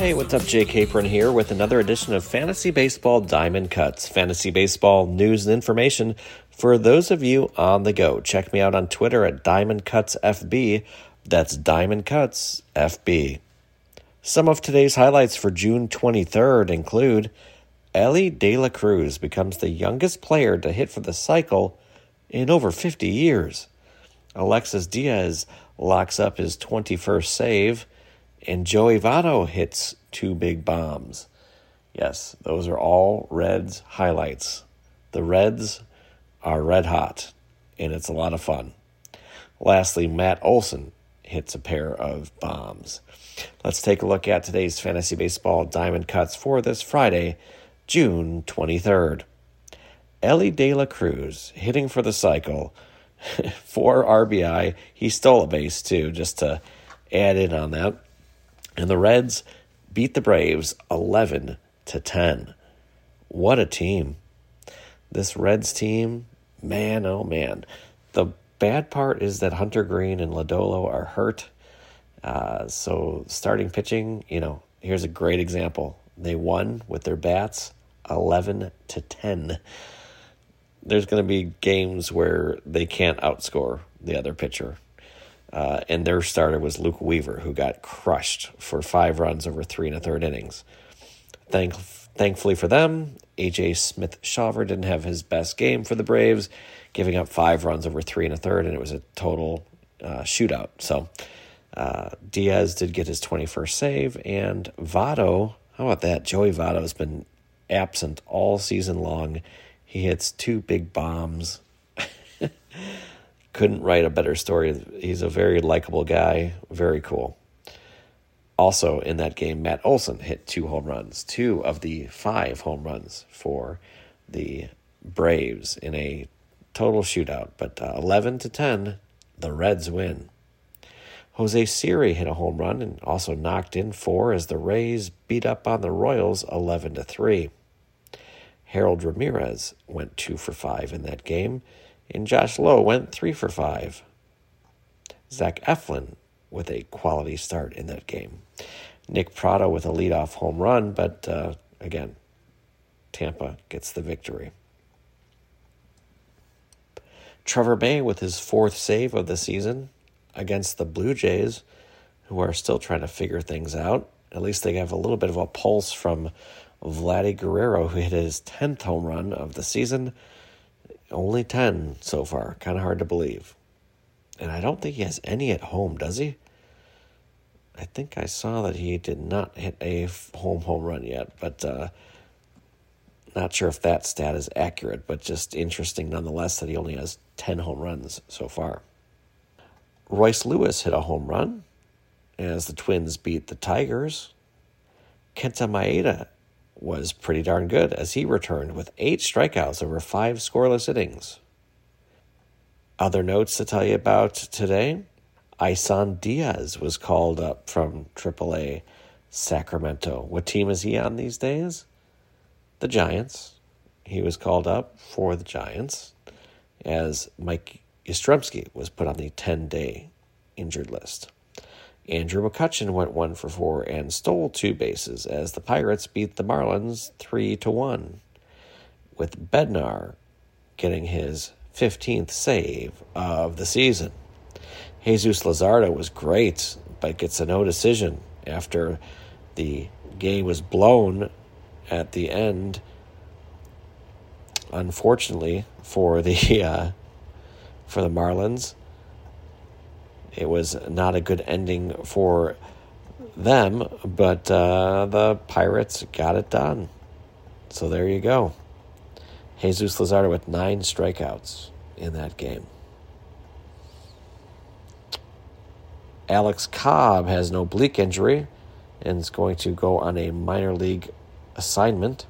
Hey, what's up? Jake Capron here with another edition of Fantasy Baseball Diamond Cuts. Fantasy Baseball news and information for those of you on the go. Check me out on Twitter at Diamond Cuts FB. That's Diamond Cuts FB. Some of today's highlights for June 23rd include Elly De La Cruz becomes the youngest player to hit for the cycle in over 50 years. Alexis Diaz locks up his 21st save and Joey Votto hits two big bombs. Yes, those are all Reds highlights. The Reds are red hot, and it's a lot of fun. Lastly, Matt Olson hits a pair of bombs. Let's take a look at today's Fantasy Baseball Diamond Cuts for this Friday, June 23rd. Elly De La Cruz hitting for the cycle. for RBI. He stole a base too, just to add in on that. And the Reds beat the Braves 11 to 10. What a team. This Reds team, man, oh man. The bad part is that Hunter Greene and Lodolo are hurt. Uh, so starting pitching, you know, here's a great example. They won with their bats 11 to 10. There's going to be games where they can't outscore the other pitcher. Uh, and their starter was Luke Weaver, who got crushed for five runs over three and a third innings. Thank, thankfully for them, AJ Smith Shawver didn't have his best game for the Braves, giving up five runs over three and a third, and it was a total uh, shootout. So uh, Diaz did get his 21st save, and Votto, how about that? Joey Votto has been absent all season long. He hits two big bombs couldn't write a better story. He's a very likable guy, very cool. Also in that game, Matt Olson hit two home runs, two of the five home runs for the Braves in a total shootout. But uh, 11 to 10, the Reds win. Jose Siri hit a home run and also knocked in four as the Rays beat up on the Royals 11 to 3. Harold Ramirez went 2 for 5 in that game and Josh Lowe went three for five. Zach Eflin with a quality start in that game. Nick Pratto with a leadoff home run, but uh, again, Tampa gets the victory. Trevor May with his fourth save of the season against the Blue Jays, who are still trying to figure things out. At least they have a little bit of a pulse from Vladdy Guerrero, who hit his 10th home run of the season only 10 so far. Kind of hard to believe. And I don't think he has any at home, does he? I think I saw that he did not hit a home home run yet, but uh, not sure if that stat is accurate, but just interesting nonetheless that he only has 10 home runs so far. Royce Lewis hit a home run as the Twins beat the Tigers. Kenta Maeda was pretty darn good as he returned with eight strikeouts over five scoreless innings. Other notes to tell you about today Isan Diaz was called up from AAA Sacramento. What team is he on these days? The Giants. He was called up for the Giants as Mike Yastrzemski was put on the 10 day injured list. Andrew McCutchen went one for four and stole two bases as the Pirates beat the Marlins three to one, with Bednar getting his 15th save of the season. Jesus Luzardo was great, but gets a no decision after the game was blown at the end. Unfortunately for the uh, for the Marlins, it was not a good ending for them, but uh, the Pirates got it done. So there you go. Jesus Luzardo with nine strikeouts in that game. Alex Cobb has an oblique injury and is going to go on a minor league assignment.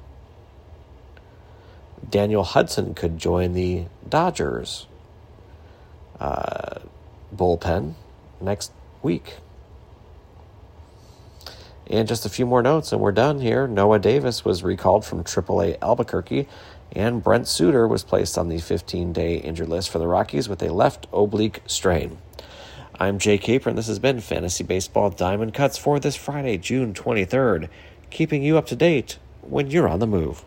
Daniel Hudson could join the Dodgers uh, bullpen next week. And just a few more notes, and we're done here. Noah Davis was recalled from AAA Albuquerque, and Brent Suter was placed on the 15 day injured list for the Rockies with a left oblique strain. I'm Jake Capron, and this has been Fantasy Baseball Diamond Cuts for this Friday, June 23rd, keeping you up to date when you're on the move.